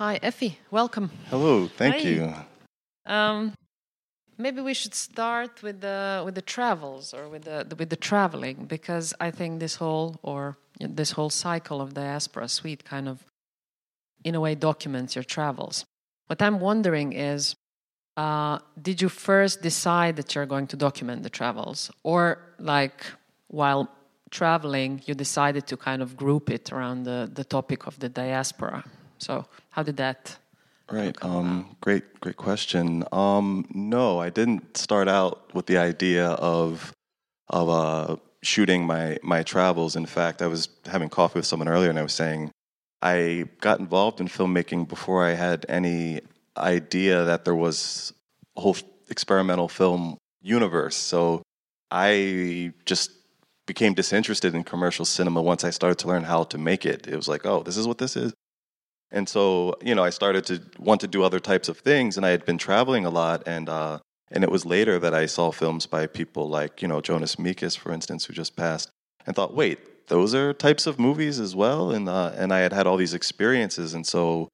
Hi, Effie. Welcome. Hello. Thank Hi. you. Um, maybe we should start with the with the travels or with the with the traveling because I think this whole or this whole cycle of diaspora suite kind of, in a way, documents your travels. What I'm wondering is, uh, did you first decide that you're going to document the travels, or like while traveling, you decided to kind of group it around the the topic of the diaspora? So how did that? Right. Um, great, great question. Um, no, I didn't start out with the idea of of uh, shooting my my travels. In fact, I was having coffee with someone earlier, and I was saying I got involved in filmmaking before I had any idea that there was a whole experimental film universe. So I just became disinterested in commercial cinema once I started to learn how to make it. It was like, oh, this is what this is. And so, you know, I started to want to do other types of things, and I had been traveling a lot, and uh, and it was later that I saw films by people like, you know, Jonas Mekas, for instance, who just passed, and thought, wait, those are types of movies as well, and uh, and I had had all these experiences, and so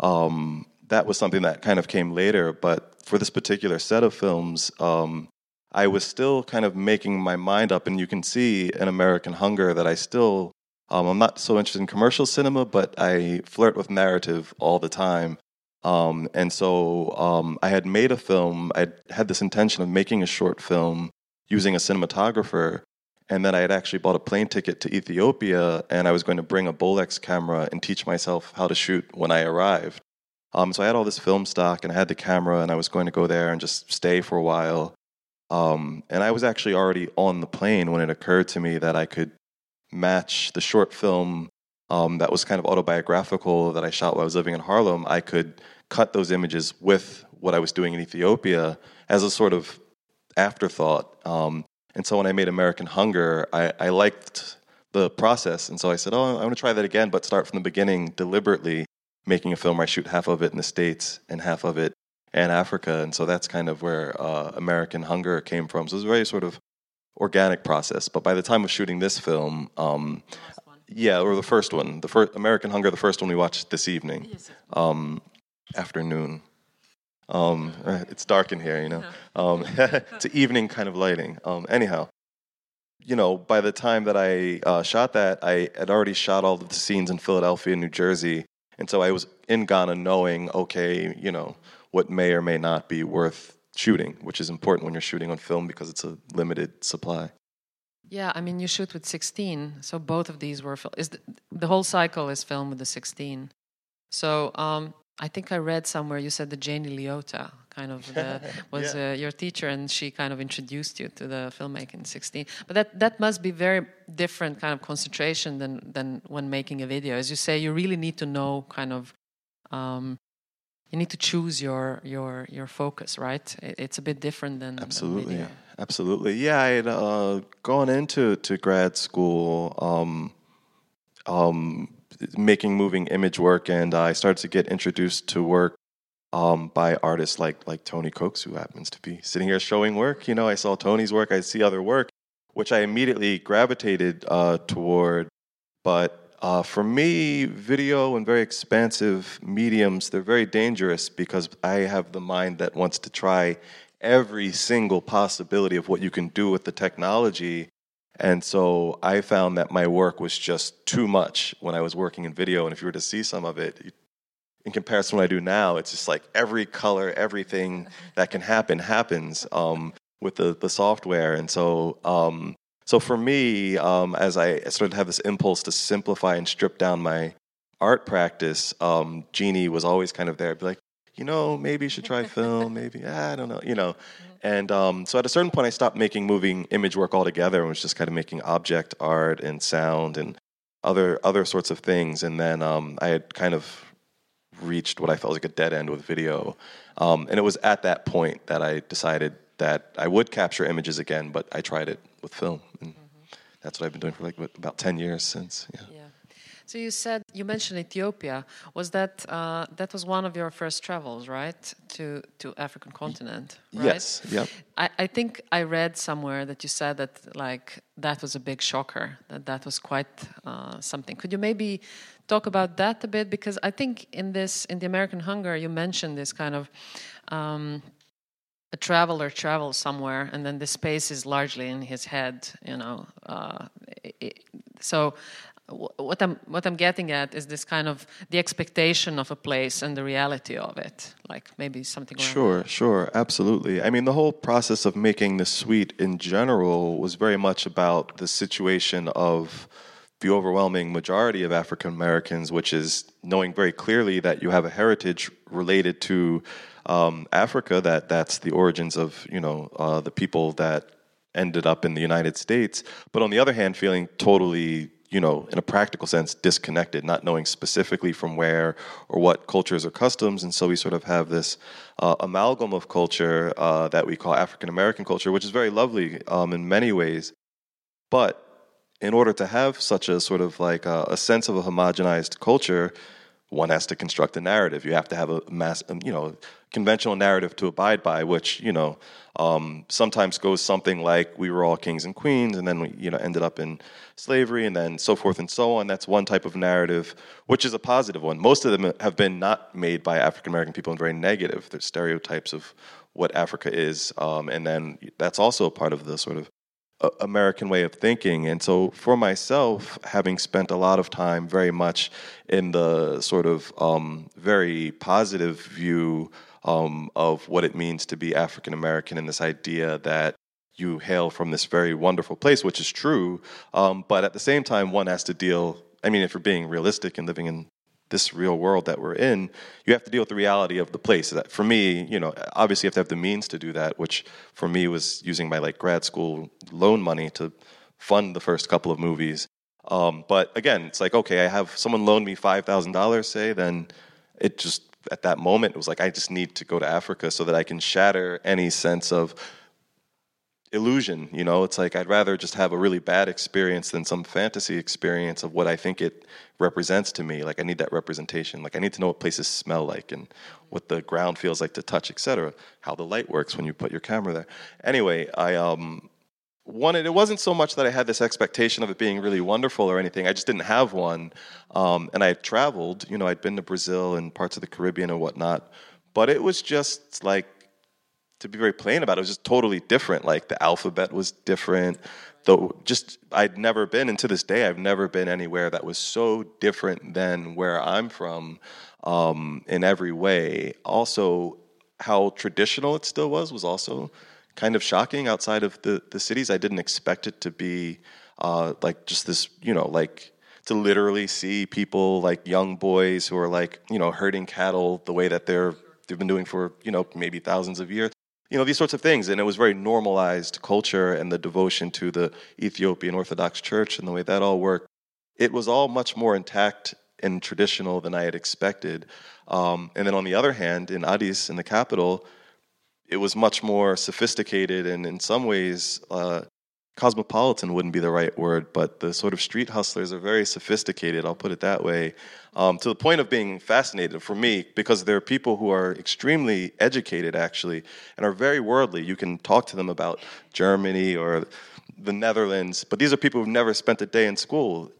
um, that was something that kind of came later. But for this particular set of films, um, I was still kind of making my mind up, and you can see in American Hunger that I still um, I'm not so interested in commercial cinema, but I flirt with narrative all the time. Um, and so um, I had made a film. I had this intention of making a short film using a cinematographer. And then I had actually bought a plane ticket to Ethiopia, and I was going to bring a Bolex camera and teach myself how to shoot when I arrived. Um, so I had all this film stock, and I had the camera, and I was going to go there and just stay for a while. Um, and I was actually already on the plane when it occurred to me that I could match the short film um, that was kind of autobiographical that I shot while I was living in Harlem, I could cut those images with what I was doing in Ethiopia as a sort of afterthought. Um, and so when I made American Hunger, I, I liked the process. And so I said, oh, I'm going to try that again, but start from the beginning deliberately, making a film where I shoot half of it in the States and half of it in Africa. And so that's kind of where uh, American Hunger came from. So it was very sort of organic process. But by the time of shooting this film, um, yeah, or the first one, the first American Hunger, the first one we watched this evening, um, afternoon. Um, it's dark in here, you know. Um, it's evening kind of lighting. Um, anyhow, you know, by the time that I uh, shot that, I had already shot all of the scenes in Philadelphia New Jersey, and so I was in Ghana knowing, okay, you know, what may or may not be worth shooting, which is important when you're shooting on film because it's a limited supply. Yeah, I mean, you shoot with 16, so both of these were fil- is the, the whole cycle is filmed with the 16. So um, I think I read somewhere you said the Jeanne Liotta kind of the, was Yeah. uh, your teacher, and she kind of introduced you to the filmmaking 16. But that that must be very different kind of concentration than than when making a video. As you say, you really need to know kind of. Um, you need to choose your your your focus, right? It's a bit different than than Absolutely, video. absolutely. Yeah, I had uh, gone into to grad school, um, um, making moving image work, and I started to get introduced to work um, by artists like like Tony Cokes, who happens to be sitting here showing work. You know, I saw Tony's work, I see other work, which I immediately gravitated uh, toward. But uh, for me, video and very expansive mediums, they're very dangerous because I have the mind that wants to try every single possibility of what you can do with the technology. And so I found that my work was just too much when I was working in video. And if you were to see some of it, in comparison to what I do now, it's just like every color, everything that can happen happens um, with the, the software. And so, um, so for me, um, as I started to have this impulse to simplify and strip down my art practice, um, Jeanne was always kind of there, be like, you know, maybe you should try film, maybe I don't know, you know. And um, so at a certain point, I stopped making moving image work altogether and was just kind of making object art and sound and other other sorts of things. And then um, I had kind of reached what I felt like a dead end with video. Um, and it was at that point that I decided that I would capture images again, but I tried it with film. And that's what I've been doing for like about 10 years since. Yeah. Yeah. So you said you mentioned Ethiopia. Was that uh, that was one of your first travels, right, to to African continent? Right? Yes. Yep. I, I think I read somewhere that you said that like that was a big shocker. That that was quite uh, something. Could you maybe talk about that a bit? Because I think in this in the American Hunger you mentioned this kind of. Um, a traveler travels somewhere and then the space is largely in his head you know uh, it, so what I'm what I'm getting at is this kind of the expectation of a place and the reality of it, like maybe something. Sure, that. sure, absolutely. I mean, the whole process of making the suite in general was very much about the situation of the overwhelming majority of African Americans, which is knowing very clearly that you have a heritage related to um, Africa. That that's the origins of you know uh, the people that ended up in the United States, but on the other hand, feeling totally you know, in a practical sense, disconnected, not knowing specifically from where or what cultures or customs. And so we sort of have this uh, amalgam of culture uh, that we call African American culture, which is very lovely um, in many ways. But in order to have such a sort of like a, a sense of a homogenized culture, one has to construct a narrative. You have to have a mass, um, you know, conventional narrative to abide by, which you know um, sometimes goes something like we were all kings and queens, and then we you know ended up in slavery, and then so forth and so on. That's one type of narrative, which is a positive one. Most of them have been not made by African American people and very negative. They're stereotypes of what Africa is, um, and then that's also part of the sort of American way of thinking. And so, for myself, having spent a lot of time very much in the sort of um, very positive view um, of what it means to be African American and this idea that you hail from this very wonderful place, which is true. Um, but at the same time, one has to deal. I mean, if you're being realistic and living in this real world that we're in, you have to deal with the reality of the place. That for me, you know, obviously you have to have the means to do that, which for me was using my like grad school loan money to fund the first couple of movies. Um, but again, it's like okay, I have someone loan me five thousand dollars, say, then it just at that moment, it was like, I just need to go to Africa so that I can shatter any sense of illusion. You know, it's like I'd rather just have a really bad experience than some fantasy experience of what I think it represents to me. Like I need that representation. Like I need to know what places smell like and what the ground feels like to touch, etc. How the light works when you put your camera there. Anyway, I um wanted it wasn't so much that I had this expectation of it being really wonderful or anything. I just didn't have one. Um, and I had traveled, you know, I'd been to Brazil and parts of the Caribbean and whatnot. But it was just like to be very plain about it, it was just totally different. Like the alphabet was different. Though just I'd never been, and to this day I've never been anywhere that was so different than where I'm from um, in every way. Also, how traditional it still was was also kind of shocking outside of the, the cities. I didn't expect it to be uh, like just this, you know, like to literally see people like young boys who are like, you know, herding cattle the way that they're they've been doing for, you know, maybe thousands of years. You know, these sorts of things. And it was very normalized culture and the devotion to the Ethiopian Orthodox Church and the way that all worked. It was all much more intact and traditional than I had expected. Um, and then on the other hand, in Addis, in the capital, it was much more sophisticated and in some ways uh, cosmopolitan wouldn't be the right word, but the sort of street hustlers are very sophisticated, I'll put it that way, um, to the point of being fascinated for me because there are people who are extremely educated actually and are very worldly. You can talk to them about Germany or the Netherlands, but these are people who've never spent a day in school.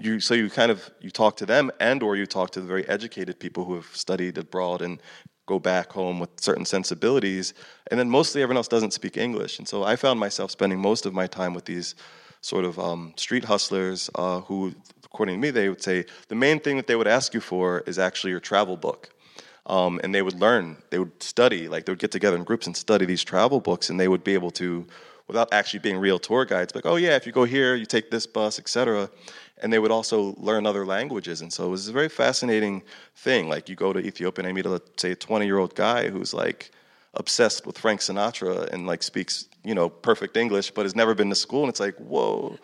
You, so you kind of you talk to them and or you talk to the very educated people who have studied abroad and go back home with certain sensibilities. And then mostly everyone else doesn't speak English. And so I found myself spending most of my time with these sort of um, street hustlers uh, who, according to me, they would say the main thing that they would ask you for is actually your travel book. Um, and they would learn, they would study, like they would get together in groups and study these travel books, and they would be able to, without actually being real tour guides, like, oh yeah, if you go here, you take this bus, etc and they would also learn other languages. And so it was a very fascinating thing. Like you go to Ethiopia and I meet a say a 20 year old guy who's like obsessed with Frank Sinatra and like speaks you know perfect English, but has never been to school. And it's like whoa,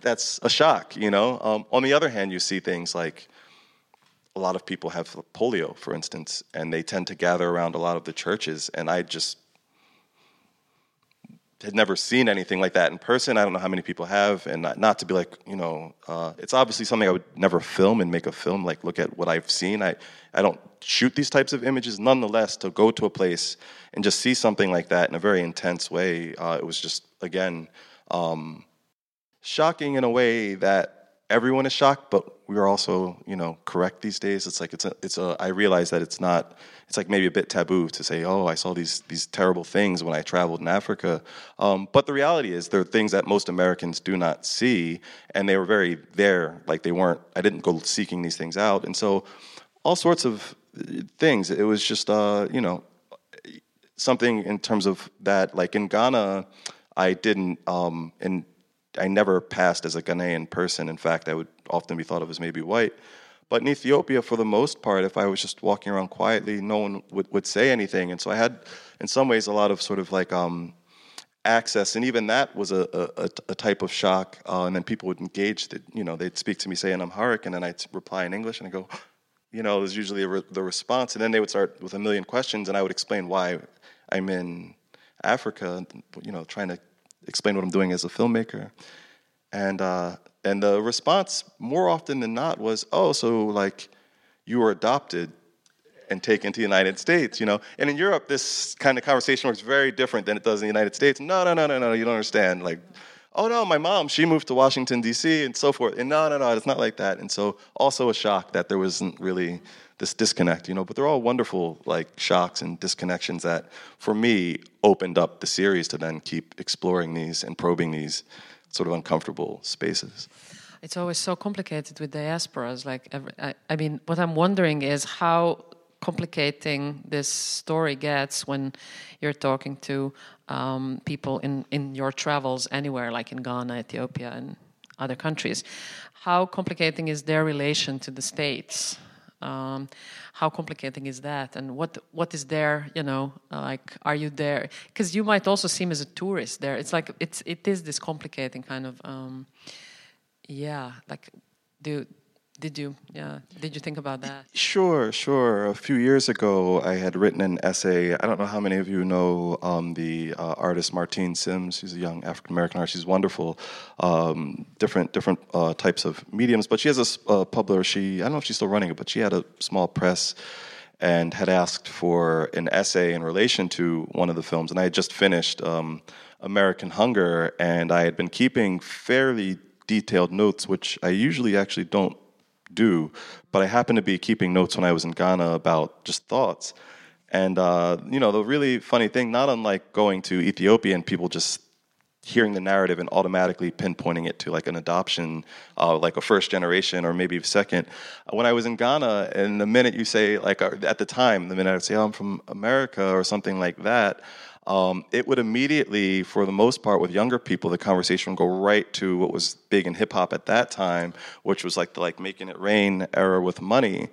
that's a shock. You know. Um, on the other hand, you see things like a lot of people have polio, for instance, and they tend to gather around a lot of the churches. And I just had never seen anything like that in person. I don't know how many people have, and not, not to be like, you know, uh, it's obviously something I would never film and make a film. Like, look at what I've seen. I, I don't shoot these types of images. Nonetheless, to go to a place and just see something like that in a very intense way, uh, it was just again um, shocking in a way that everyone is shocked, but we are also, you know, correct these days. It's like it's a, it's a. I realize that it's not. It's like maybe a bit taboo to say, "Oh, I saw these these terrible things when I traveled in Africa." Um, but the reality is, there are things that most Americans do not see, and they were very there. Like they weren't. I didn't go seeking these things out, and so all sorts of things. It was just, uh, you know, something in terms of that. Like in Ghana, I didn't. Um, in I never passed as a Ghanaian person. In fact, I would often be thought of as maybe white. But in Ethiopia, for the most part, if I was just walking around quietly, no one would, would say anything. And so I had, in some ways, a lot of sort of like um, access. And even that was a, a, a type of shock. Uh, and then people would engage. That, you know, they'd speak to me, say in Amharic, and then I'd reply in English, and I go, you know, was usually re- the response. And then they would start with a million questions, and I would explain why I'm in Africa, you know, trying to explain what I'm doing as a filmmaker. And uh, and the response more often than not was, "Oh, so like you were adopted and taken to the United States, you know?" And in Europe, this kind of conversation works very different than it does in the United States. No, no, no, no, no, you don't understand. Like, oh no, my mom, she moved to Washington D.C. and so forth. And no, no, no, it's not like that. And so also a shock that there wasn't really this disconnect, you know. But they're all wonderful like shocks and disconnections that, for me, opened up the series to then keep exploring these and probing these sort of uncomfortable spaces. It's always so complicated with diasporas. Like, every, I, I mean, what I'm wondering is how complicating this story gets when you're talking to um, people in, in your travels anywhere, like in Ghana, Ethiopia, and other countries. How complicating is their relation to the states? Um, how complicating is that? And what what is there? You know, like are you there? Because you might also seem as a tourist there. It's like it's it is this complicating kind of um, yeah. Like do did you? Yeah. Did you think about that? Sure sure. A few years ago i had written an essay. I don't know how many of you know um, the uh, artist martine syms she's a young african american artist. She's wonderful. Um, different different uh, types of mediums. But she has a uh, publisher. She i don't know if she's still running it but she had a small press and had asked for an essay in relation to one of the films. And i had just finished um, american hunger. And i had been keeping fairly detailed notes which i usually actually don't do. But I happened to be keeping notes when I was in Ghana about just thoughts. And, uh, you know, the really funny thing, not unlike going to Ethiopia and people just hearing the narrative and automatically pinpointing it to like an adoption, uh, like a first generation or maybe second. When I was in Ghana, and the minute you say, like, uh, at the time, the minute I would say, oh, I'm from America or something like that, um, it would immediately, for the most part, with younger people, the conversation would go right to what was big in hip hop at that time, which was like the like making it rain era with money.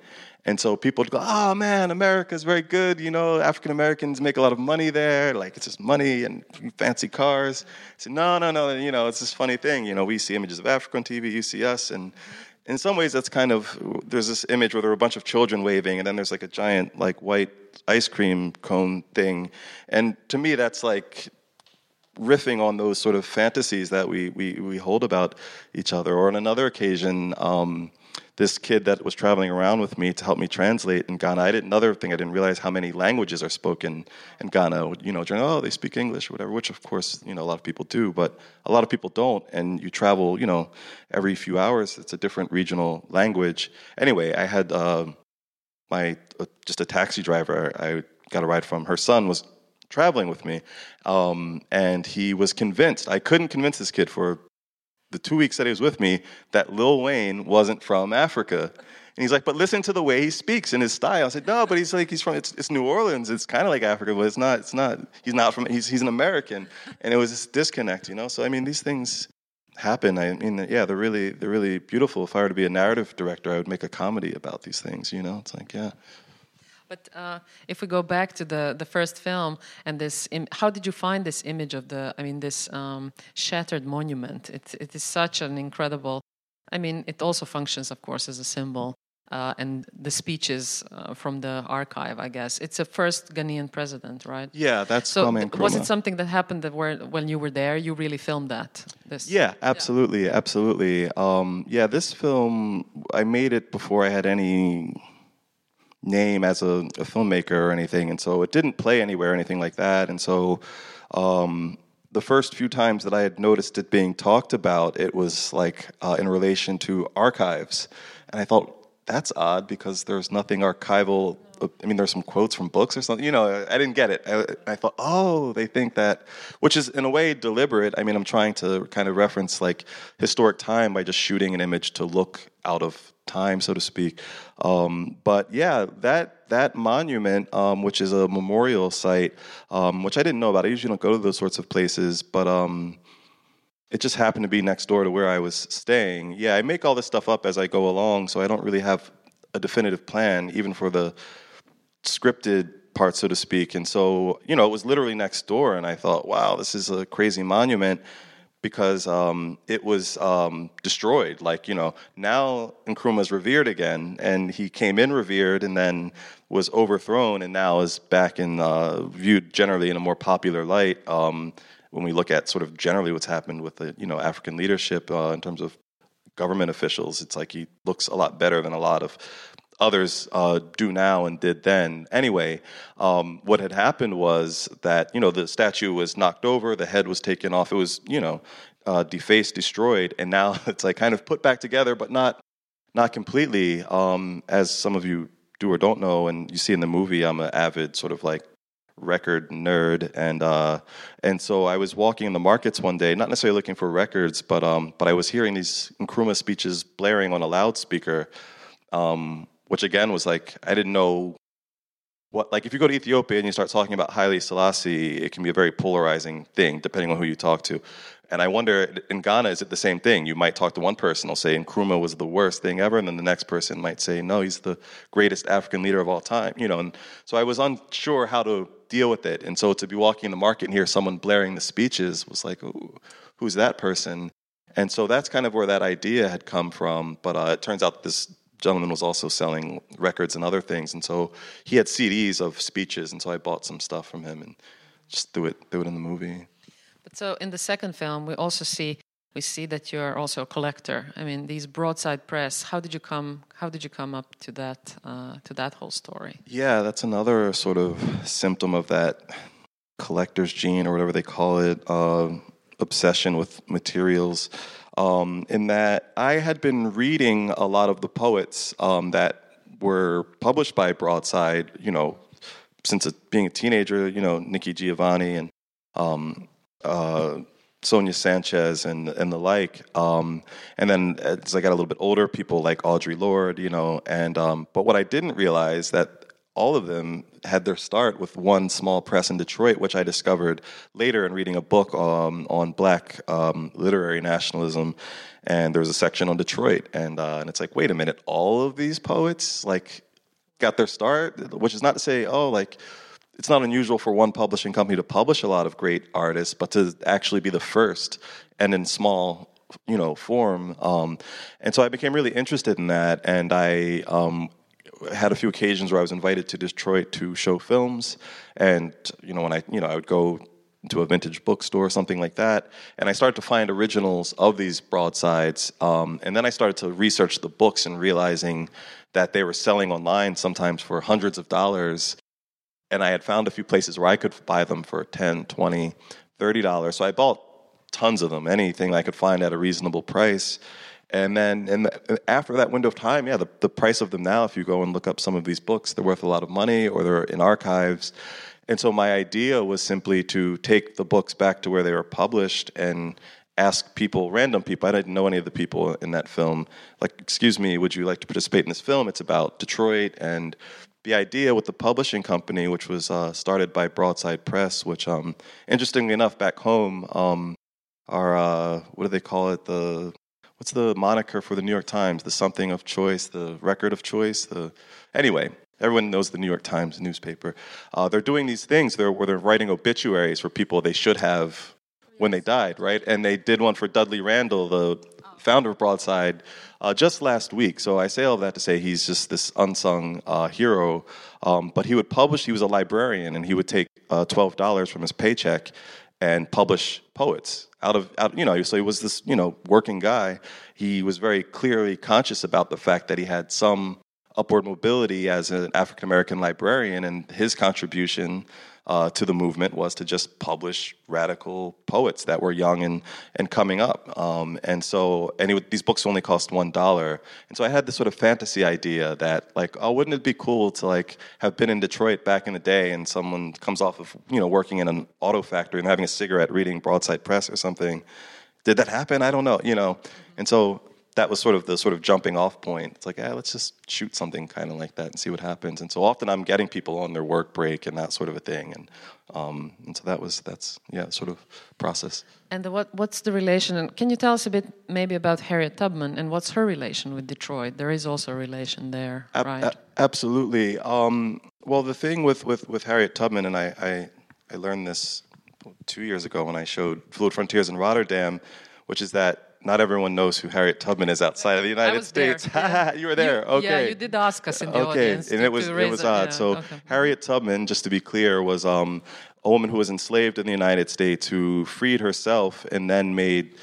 And so people would go, oh man, America's very good. You know, African Americans make a lot of money there. Like it's just money and fancy cars. Said, no, no, no. You know, it's this funny thing. You know, we see images of Africa on TV, you see us. And in some ways, that's kind of, there's this image where there are a bunch of children waving, and then there's like a giant, like white ice cream cone thing. And to me, that's like riffing on those sort of fantasies that we, we, we hold about each other. Or on another occasion, um, this kid that was traveling around with me to help me translate in Ghana, I didn't, another thing, I didn't realize how many languages are spoken in Ghana. You know, during, oh, they speak English or whatever, which of course, you know, a lot of people do, but a lot of people don't. And you travel, you know, every few hours, it's a different regional language. Anyway, I had uh, my uh, just a taxi driver I got a ride from. Her son was traveling with me, um, and he was convinced. I couldn't convince this kid for the two weeks that he was with me that Lil Wayne wasn't from Africa. And he's like, but listen to the way he speaks and his style. I said, no, but he's like, he's from, it's, it's New Orleans. It's kind of like Africa, but it's not, it's not, he's not from, he's, he's an American. And it was this disconnect, you know? So, I mean, these things, happen. I mean, yeah, they're really they're really beautiful. If I were to be a narrative director, I would make a comedy about these things. You know, it's like yeah. But uh, if we go back to the the first film and this, Im- how did you find this image of the? I mean, this um, shattered monument. It it is such an incredible. I mean, it also functions, of course, as a symbol uh, and the speeches uh, from the archive. I guess it's a first Ghanaian president, right? Yeah, that's So th- was it something that happened that where, when you were there, you really filmed that? This, Yeah, absolutely, absolutely. Um, yeah, this film I made it before I had any name as a, a filmmaker or anything, and so it didn't play anywhere or anything like that. And so, um, the first few times that I had noticed it being talked about, it was like uh, in relation to archives, and I thought that's odd because there's nothing archival. I mean, there's some quotes from books or something. You know, I didn't get it. I, I thought, oh, they think that, which is in a way deliberate. I mean, I'm trying to kind of reference like historic time by just shooting an image to look out of time, so to speak. Um, but yeah, that that monument, um, which is a memorial site, um, which I didn't know about. I usually don't go to those sorts of places, but um, it just happened to be next door to where I was staying. Yeah, I make all this stuff up as I go along, so I don't really have a definitive plan, even for the scripted part, so to speak. And so, you know, it was literally next door, and I thought, wow, this is a crazy monument because um, it was um, destroyed. Like, you know, now Nkrumah is revered again, and he came in revered and then was overthrown, and now is back in uh, viewed generally in a more popular light. Um, when we look at sort of generally what's happened with the you know African leadership uh, in terms of government officials, it's like he looks a lot better than a lot of others uh, do now and did then. Anyway, um, what had happened was that you know the statue was knocked over, the head was taken off, it was you know uh, defaced, destroyed, and now it's like kind of put back together, but not not completely. Um, as some of you do or don't know, and you see in the movie, I'm an avid sort of like record nerd. And uh and so I was walking in the markets one day not necessarily looking for records but um but I was hearing these Nkrumah speeches blaring on a loudspeaker um which again was like I didn't know what like if you go to Ethiopia and you start talking about Haile Selassie it can be a very polarizing thing depending on who you talk to. And I wonder in Ghana is it the same thing? You might talk to one person who'll say Nkrumah was the worst thing ever and then the next person might say no he's the greatest African leader of all time you know? And so I was unsure how to deal with it. And so to be walking in the market and hear someone blaring the speeches was like who's that person? And so that's kind of where that idea had come from. But uh, it turns out this gentleman was also selling records and other things. And so he had CDs of speeches. And so I bought some stuff from him and just threw it threw it in the movie. But so in the second film, we also see we see that you're also a collector. I mean, these broadside press. How did you come? How did you come up to that uh, to that whole story? Yeah, that's another sort of symptom of that collector's gene or whatever they call it, uh, obsession with materials. Um, in that I had been reading a lot of the poets um, that were published by Broadside, you know, since it, being a teenager, you know, Nikki Giovanni and um, uh, Sonia Sanchez and and the like. Um, and then as I got a little bit older, people like Audre Lorde, you know. And um, but what I didn't realize that all of them had their start with one small press in Detroit, which I discovered later in reading a book um, on Black um, literary nationalism. And there was a section on Detroit, and uh, and it's like, wait a minute, all of these poets like got their start, which is not to say, oh, like it's not unusual for one publishing company to publish a lot of great artists, but to actually be the first and in small, you know, form. Um, and so I became really interested in that, and I um, had a few occasions where I was invited to Detroit to show films, and you know, when I, you know, I would go to a vintage bookstore or something like that, and I started to find originals of these broadsides, um, and then I started to research the books and realizing that they were selling online sometimes for hundreds of dollars and I had found a few places where I could buy them for 10, 20, 30 dollars. So I bought tons of them, anything I could find at a reasonable price. And then and after that window of time, yeah, the, the price of them now, if you go and look up some of these books, they're worth a lot of money or they're in archives. And so my idea was simply to take the books back to where they were published and ask people, random people, I didn't know any of the people in that film, like, excuse me, would you like to participate in this film? It's about Detroit and the idea with the publishing company, which was uh, started by Broadside Press, which, um, interestingly enough, back home, um, are uh, what do they call it? The what's the moniker for the New York Times? The something of choice, the record of choice. The anyway, everyone knows the New York Times newspaper. Uh, they're doing these things there where they're writing obituaries for people they should have when they died, right? And they did one for Dudley Randall, the founder of Broadside, uh, just last week. So I say all of that to say he's just this unsung uh, hero. Um, but he would publish. He was a librarian, and he would take uh, twelve dollars from his paycheck and publish poets out of out. You know, so he was this you know working guy. He was very clearly conscious about the fact that he had some upward mobility as an African American librarian, and his contribution uh, to the movement was to just publish radical poets that were young and, and coming up. Um, and so, and it, these books only cost one dollar. And so I had this sort of fantasy idea that, like, oh, wouldn't it be cool to like have been in Detroit back in the day, and someone comes off of you know working in an auto factory and having a cigarette, reading Broadside Press or something. Did that happen? I don't know. You know. And so that was sort of the sort of jumping off point. It's like, yeah, let's just shoot something kind of like that and see what happens. And so often I'm getting people on their work break and that sort of a thing. And um, and so that was that's yeah, sort of process. And the, what what's the relation? And can you tell us a bit maybe about Harriet Tubman and what's her relation with Detroit? There is also a relation there, Ab- right? Absolutely. Um, well, the thing with, with, with Harriet Tubman, and I, I I learned this two years ago when I showed Fluid Frontiers in Rotterdam, which is that not everyone knows who Harriet Tubman is outside of the United States. Yeah. you were there. You, okay. Yeah, you did ask us in the okay. audience. and to, it was it was odd. Yeah, so okay. Harriet Tubman, just to be clear, was um, a woman who was enslaved in the United States who freed herself and then made.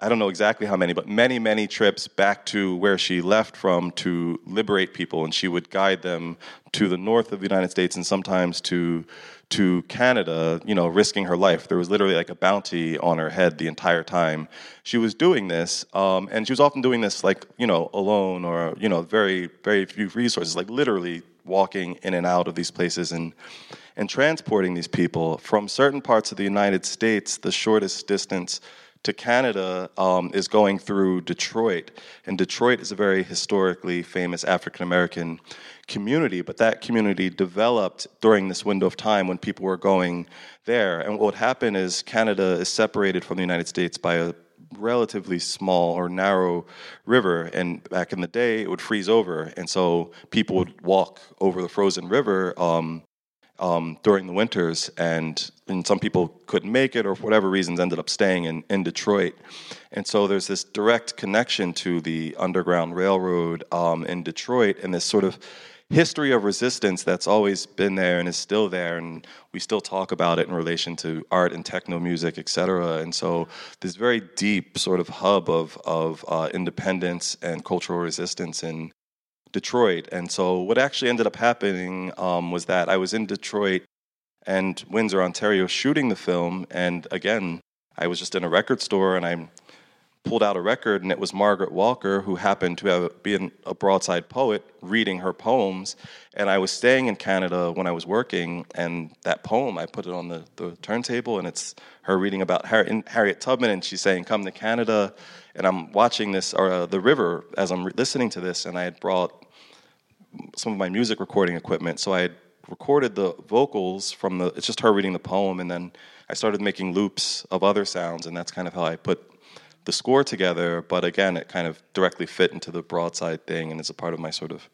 I don't know exactly how many, but many, many trips back to where she left from to liberate people, and she would guide them to the north of the United States and sometimes to to Canada, you know, risking her life. There was literally like a bounty on her head the entire time she was doing this, um, and she was often doing this like you know alone or you know very very few resources, like literally walking in and out of these places and and transporting these people from certain parts of the United States, the shortest distance to Canada um, is going through Detroit. And Detroit is a very historically famous African American community, but that community developed during this window of time when people were going there. And what would happen is Canada is separated from the United States by a relatively small or narrow river and back in the day it would freeze over and so people would walk over the frozen river um, um, during the winters, and, and some people couldn't make it, or for whatever reasons, ended up staying in, in Detroit. And so there's this direct connection to the Underground Railroad um, in Detroit, and this sort of history of resistance that's always been there and is still there, and we still talk about it in relation to art and techno music, et cetera. And so this very deep sort of hub of of uh, independence and cultural resistance in Detroit. And so what actually ended up happening um, was that I was in Detroit and Windsor, Ontario, shooting the film. And again, I was just in a record store and I pulled out a record, and it was Margaret Walker, who happened to have been a broadside poet, reading her poems. And I was staying in Canada when I was working, and that poem, I put it on the, the turntable, and it's her reading about Harriet, Harriet Tubman, and she's saying, Come to Canada. And I'm watching this, or uh, the river, as I'm re- listening to this, and I had brought some of my music recording equipment. So I had recorded the vocals from the, it's just her reading the poem, and then I started making loops of other sounds, and that's kind of how I put the score together, but again, it kind of directly fit into the broadside thing, and it's a part of my sort of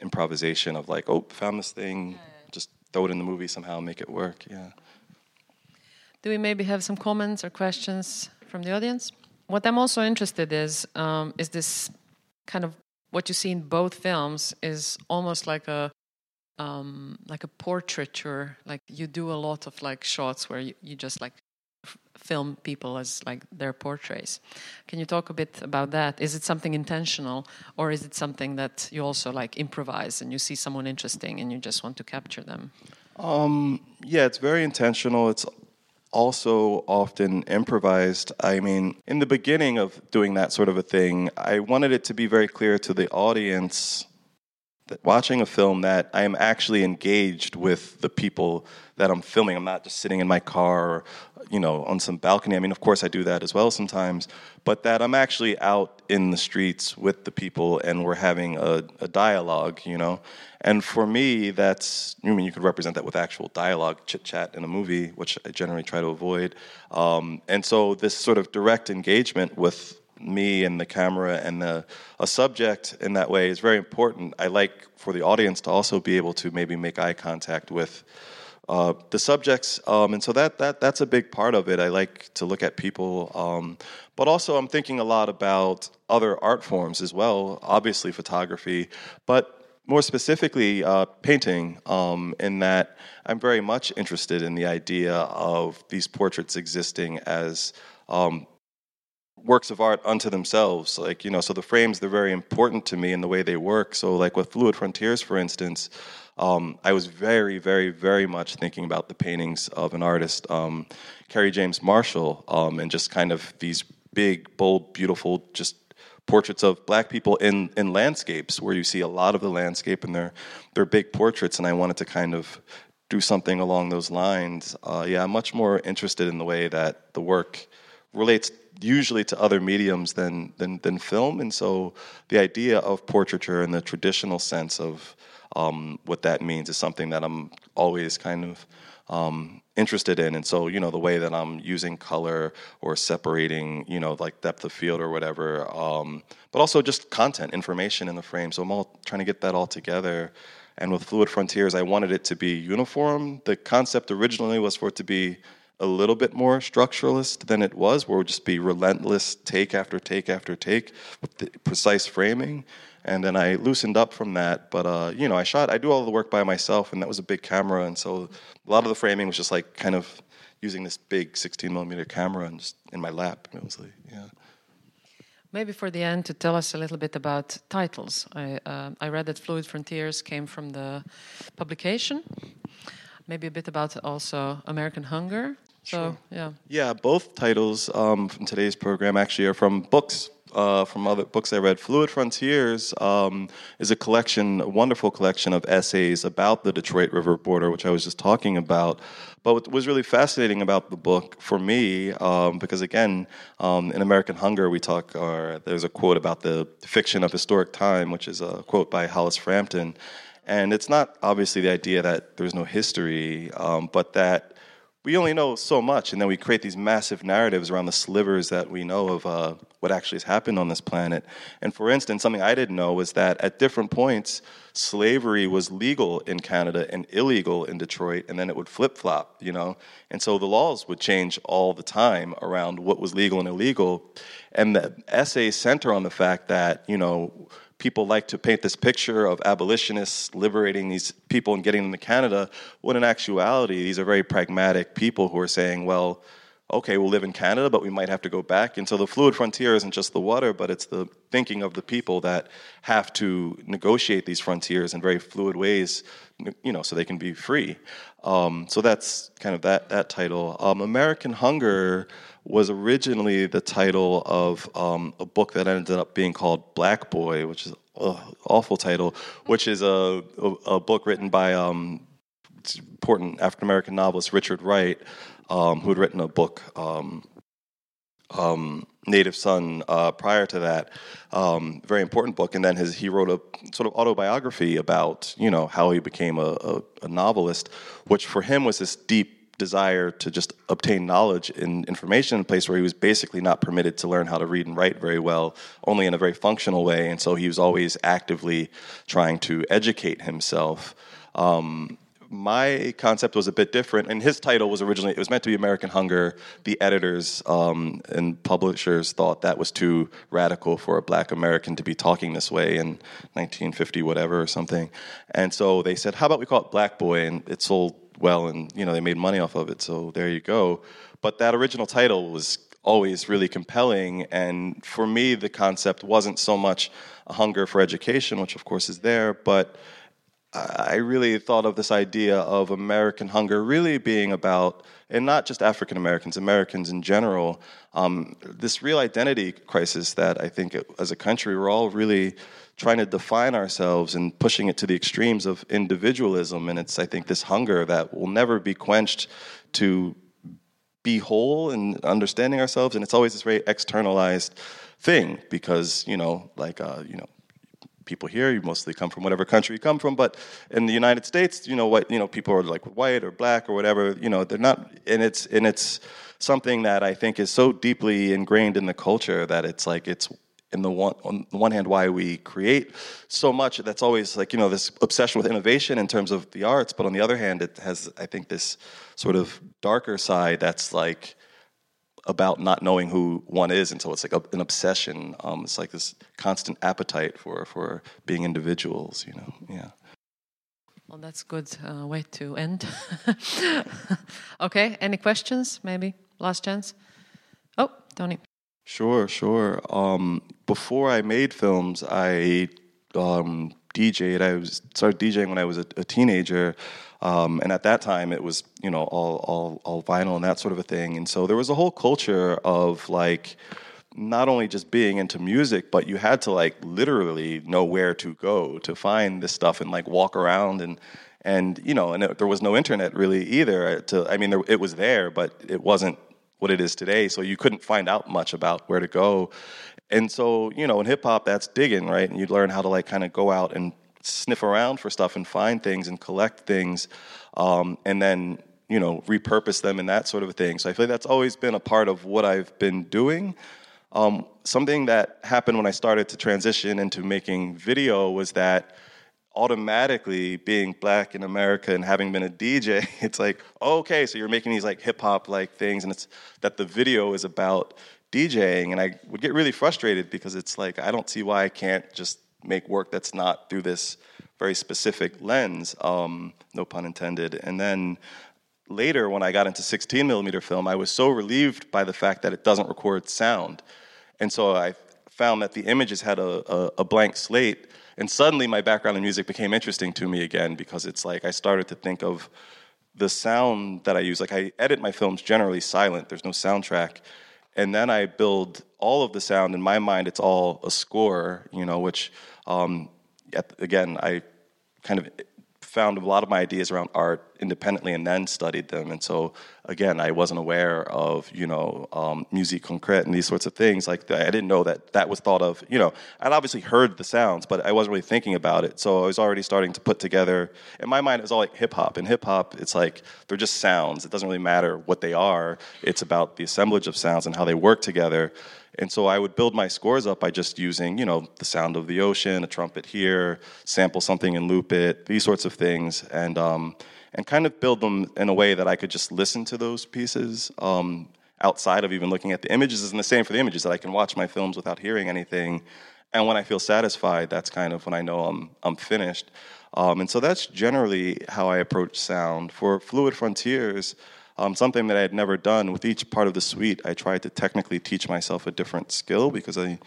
improvisation of like, oh, found this thing, just throw it in the movie somehow, make it work. Yeah. Do we maybe have some comments or questions from the audience? What I'm also interested is um, is this kind of what you see in both films is almost like a um, like a portraiture. Like you do a lot of like shots where you, you just like film people as like their portraits. Can you talk a bit about that? Is it something intentional or is it something that you also like improvise and you see someone interesting and you just want to capture them? Um, yeah, it's very intentional. It's also often improvised. I mean, in the beginning of doing that sort of a thing, I wanted it to be very clear to the audience watching a film that I am actually engaged with the people that I'm filming. I'm not just sitting in my car or, you know, on some balcony. I mean, of course I do that as well sometimes, but that I'm actually out in the streets with the people and we're having a, a dialogue, you know. And for me, that's, I mean, you could represent that with actual dialogue, chit chat in a movie, which I generally try to avoid. Um, and so this sort of direct engagement with me and the camera and the, a subject in that way is very important. I like for the audience to also be able to maybe make eye contact with uh, the subjects, um, and so that that that's a big part of it. I like to look at people, um, but also I'm thinking a lot about other art forms as well. Obviously, photography, but more specifically, uh, painting. Um, in that, I'm very much interested in the idea of these portraits existing as um, works of art unto themselves like you know so the frames they're very important to me in the way they work so like with fluid frontiers for instance um, I was very, very, very much thinking about the paintings of an artist, um, Kerry James Marshall, um, and just kind of these big, bold, beautiful, just portraits of black people in, in landscapes where you see a lot of the landscape and they're, they're big portraits. And I wanted to kind of do something along those lines. Uh, yeah, I'm much more interested in the way that the work relates usually to other mediums than, than, than film. And so the idea of portraiture in the traditional sense of um, what that means is something that I'm always kind of um, interested in. And so, you know, the way that I'm using color or separating, you know, like depth of field or whatever, um, but also just content, information in the frame. So I'm all trying to get that all together. And with Fluid Frontiers, I wanted it to be uniform. The concept originally was for it to be a little bit more structuralist than it was, where it would just be relentless take after take after take with the precise framing and then I loosened up from that. But uh, you know, I shot. I do all the work by myself, and that was a big camera, and so a lot of the framing was just like kind of using this big 16 millimeter camera and just in my lap. Like, yeah. Maybe for the end to tell us a little bit about titles. I uh, I read that Fluid Frontiers came from the publication. Maybe a bit about also American Hunger. So yeah. Yeah, both titles um, from today's program actually are from books uh, from other books I read. Fluid Frontiers um, is a collection, a wonderful collection of essays about the Detroit River border, which I was just talking about. But what was really fascinating about the book for me, um, because again, um, in American Hunger, we talk, or there's a quote about the fiction of historic time, which is a quote by Hollis Frampton. And it's not obviously the idea that there's no history, um, but that we only know so much, and then we create these massive narratives around the slivers that we know of uh, what actually has happened on this planet. And for instance, something I didn't know was that at different points, slavery was legal in Canada and illegal in Detroit, and then it would flip flop, you know? And so the laws would change all the time around what was legal and illegal. And the essays center on the fact that, you know, people like to paint this picture of abolitionists liberating these people and getting them to Canada, when in actuality, these are very pragmatic people who are saying, well, okay, we'll live in Canada, but we might have to go back. And so the fluid frontier isn't just the water, but it's the thinking of the people that have to negotiate these frontiers in very fluid ways, you know, so they can be free. Um, so that's kind of that that title. Um, American Hunger was originally the title of um, a book that ended up being called Black Boy, which is an awful title, which is a, a, a book written by um, important African American novelist Richard Wright, um, who had written a book, um, um, Native Son, uh, prior to that. Um, very important book, and then his, he wrote a sort of autobiography about you know how he became a, a, a novelist, which for him was this deep desire to just obtain knowledge and information in a place where he was basically not permitted to learn how to read and write very well, only in a very functional way. And so he was always actively trying to educate himself. Um, my concept was a bit different, and his title was originally it was meant to be American Hunger. The editors um, and publishers thought that was too radical for a Black American to be talking this way in 1950 whatever or something, and so they said, "How about we call it Black Boy?" And it sold well, and you know they made money off of it. So there you go. But that original title was always really compelling, and for me, the concept wasn't so much a hunger for education, which of course is there, but I really thought of this idea of American hunger really being about, and not just African Americans, Americans in general, um, this real identity crisis that I think as a country we're all really trying to define ourselves and pushing it to the extremes of individualism. And it's, I think, this hunger that will never be quenched to be whole and understanding ourselves. And it's always this very externalized thing because, you know, like, uh, you know, people here. You mostly come from whatever country you come from. But in the United States, you know what you know, people are like white or black or whatever. You know, they're not, and it's and it's something that I think is so deeply ingrained in the culture that it's like it's in the one on the one hand why we create so much that's always like you know this obsession with innovation in terms of the arts but on the other hand it has i think this sort of darker side that's like about not knowing who one is until it's like a, an obsession. Um, it's like this constant appetite for for being individuals you know? Yeah. Well that's good uh, way to end. Okay any questions maybe? Last chance? Oh tony. Sure, sure. Um, before I made films, I um, DJed. I was started DJing when I was a, a teenager, um, and at that time it was you know all all all vinyl and that sort of a thing. And so there was a whole culture of like not only just being into music, but you had to like literally know where to go to find this stuff and like walk around and and you know and it, there was no internet really either. To I mean, there, it was there, but it wasn't what it is today. So you couldn't find out much about where to go. And so, you know, in hip hop, that's digging, right? And you learn how to like kind of go out and sniff around for stuff and find things and collect things, um, and then you know repurpose them and that sort of thing. So I feel like that's always been a part of what I've been doing. Um, something that happened when I started to transition into making video was that automatically being black in America and having been a DJ, it's like, okay, so you're making these like hip hop like things, and it's that the video is about DJing, and I would get really frustrated because it's like I don't see why I can't just make work that's not through this very specific lens, um, no pun intended. And then later, when I got into 16 millimeter film, I was so relieved by the fact that it doesn't record sound, and so I found that the images had a, a, a blank slate and suddenly my background in music became interesting to me again because it's like I started to think of the sound that I use. Like I edit my films generally silent, there's no soundtrack. And then I build all of the sound. In my mind, it's all a score, you know, which, um, again, I kind of found a lot of my ideas around art independently and then studied them. And so, again, I wasn't aware of, you know, um, musique concrète and these sorts of things. Like, I didn't know that that was thought of, you know, I'd obviously heard the sounds, but I wasn't really thinking about it. So I was already starting to put together, in my mind, it was all like hip hop. And hip hop, it's like, they're just sounds. It doesn't really matter what they are, it's about the assemblage of sounds and how they work together. And so I would build my scores up by just using, you know, the sound of the ocean, a trumpet here, sample something and loop it, these sorts of things, and um, and kind of build them in a way that I could just listen to those pieces um, outside of even looking at the images. And the same for the images that I can watch my films without hearing anything. And when I feel satisfied, that's kind of when I know I'm I'm finished. Um, and so that's generally how I approach sound. For Fluid Frontiers, um, something that I had never done. With each part of the suite, I tried to technically teach myself a different skill because I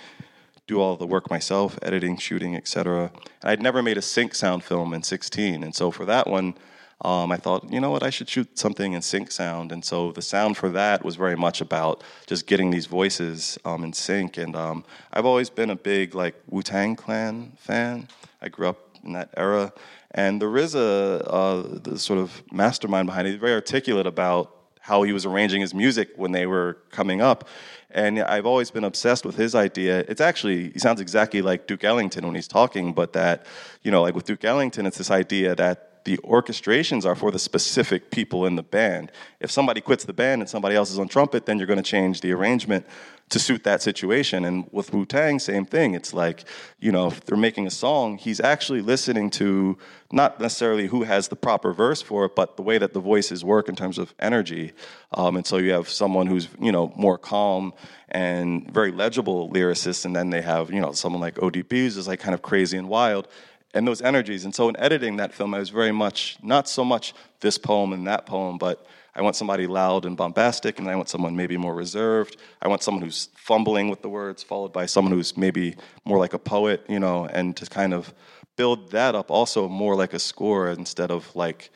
do all the work myself, editing, shooting, etc. I'd never made a sync sound film in 16, and so for that one, um, I thought, you know what, I should shoot something in sync sound. And so the sound for that was very much about just getting these voices um, in sync. And um, I've always been a big like Wu Tang Clan fan. I grew up in that era, and there is a, sort of mastermind behind it, He's very articulate about how he was arranging his music when they were coming up. And I've always been obsessed with his idea. It's actually, he sounds exactly like Duke Ellington when he's talking, but that, you know, like with Duke Ellington, it's this idea that the orchestrations are for the specific people in the band. If somebody quits the band and somebody else is on trumpet, then you're going to change the arrangement to suit that situation. And with Wu Tang, same thing. It's like, you know, if they're making a song, he's actually listening to not necessarily who has the proper verse for it, but the way that the voices work in terms of energy. Um, and so you have someone who's, you know, more calm and very legible lyricist, and then they have, you know, someone like ODB who's just like kind of crazy and wild and those energies. And so in editing that film, I was very much not so much this poem and that poem, but I want somebody loud and bombastic, and I want someone maybe more reserved. I want someone who's fumbling with the words, followed by someone who's maybe more like a poet, you know, and to kind of build that up also more like a score instead of like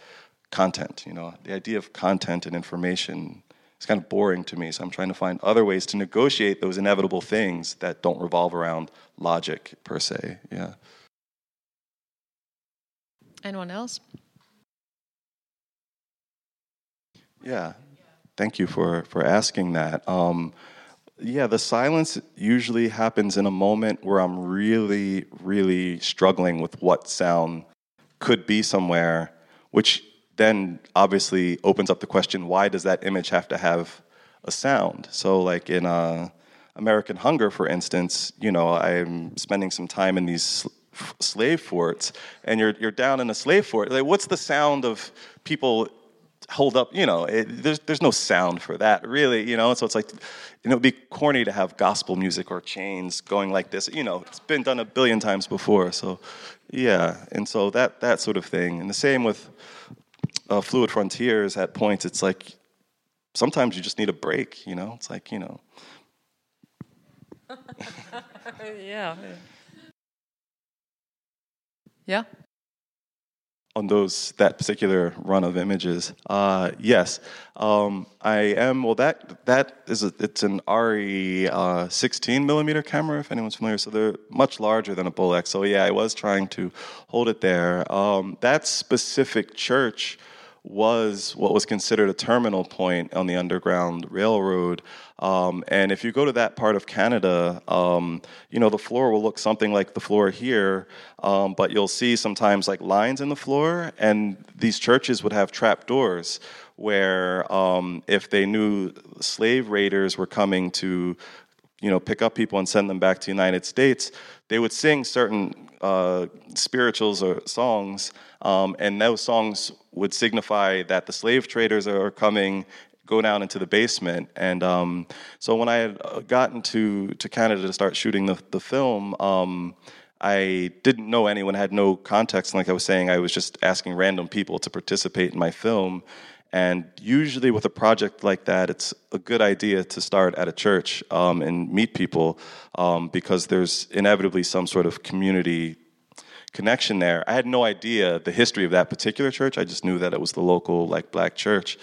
content, you know. The idea of content and information is kind of boring to me, so I'm trying to find other ways to negotiate those inevitable things that don't revolve around logic per se, yeah. Anyone else? Yeah, thank you for for asking that. Um, yeah, the silence usually happens in a moment where I'm really, really struggling with what sound could be somewhere, which then obviously opens up the question: Why does that image have to have a sound? So, like in a American Hunger, for instance, you know, I'm spending some time in these sl- slave forts, and you're you're down in a slave fort. Like, what's the sound of people hold up? You know, it, there's there's no sound for that, really. You know, so it's like, know, it'd be corny to have gospel music or chains going like this. You know, it's been done a billion times before. So, yeah, and so that that sort of thing, and the same with uh, Fluid Frontiers. At points, it's like sometimes you just need a break. You know, it's like you know. yeah. Yeah. On those that particular run of images, uh, yes, um, I am. Well, that that is a, it's an ARRI uh, 16 millimeter camera. If anyone's familiar, so they're much larger than a Bolex. So yeah, I was trying to hold it there. Um, that specific church was what was considered a terminal point on the Underground Railroad. Um, and if you go to that part of Canada, um, you know, the floor will look something like the floor here, um, but you'll see sometimes like lines in the floor, and these churches would have trap doors where um, if they knew slave raiders were coming to you know, pick up people and send them back to the United States, they would sing certain uh, spirituals or songs, um, and those songs would signify that the slave traders are coming. Go down into the basement, and um, so when I had uh, gotten to to Canada to start shooting the the film. Um, I didn't know anyone, had no context. And like I was saying, I was just asking random people to participate in my film. And usually, with a project like that, it's a good idea to start at a church um, and meet people um, because there's inevitably some sort of community connection there. I had no idea the history of that particular church. I just knew that it was the local, like, black church.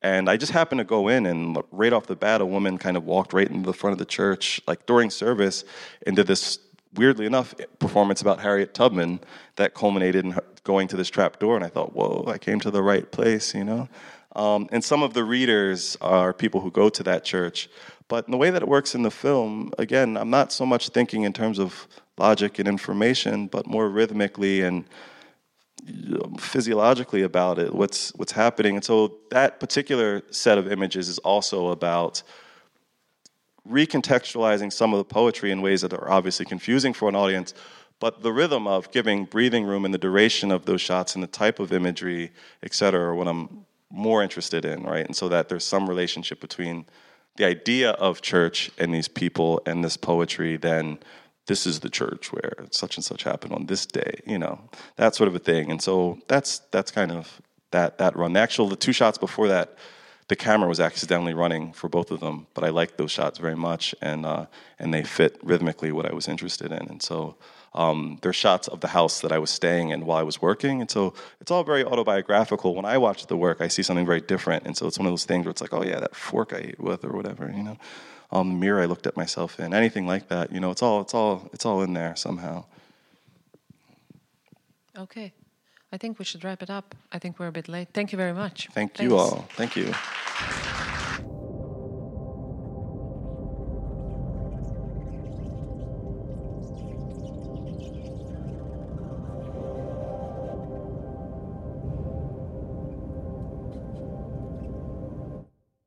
And I just happened to go in, and right off the bat, a woman kind of walked right into the front of the church, like during service, and did this weirdly enough, performance about Harriet Tubman that culminated in going to this trap door. And I thought, whoa, I came to the right place, you know? Um, and some of the readers are people who go to that church. But in the way that it works in the film, again, I'm not so much thinking in terms of logic and information, but more rhythmically and physiologically about it, what's what's happening. And so that particular set of images is also about recontextualizing some of the poetry in ways that are obviously confusing for an audience, but the rhythm of giving breathing room and the duration of those shots and the type of imagery, et cetera, are what I'm more interested in, right? And so that there's some relationship between the idea of church and these people and this poetry than this is the church where such and such happened on this day, you know, that sort of a thing. And so that's that's kind of that that run. The actual the two shots before that the camera was accidentally running for both of them, but I liked those shots very much, and uh, and they fit rhythmically what I was interested in, and so. Um, they're shots of the house that I was staying in while I was working, and so it's all very autobiographical. When I watch the work, I see something very different, and so it's one of those things where it's like, oh yeah, that fork I ate with, or whatever, you know, um, the mirror I looked at myself in, anything like that. You know, it's all it's all it's all in there somehow. Okay. I think we should wrap it up. I think we're a bit late. Thank you very much. Thank Thanks. you all. Thank you.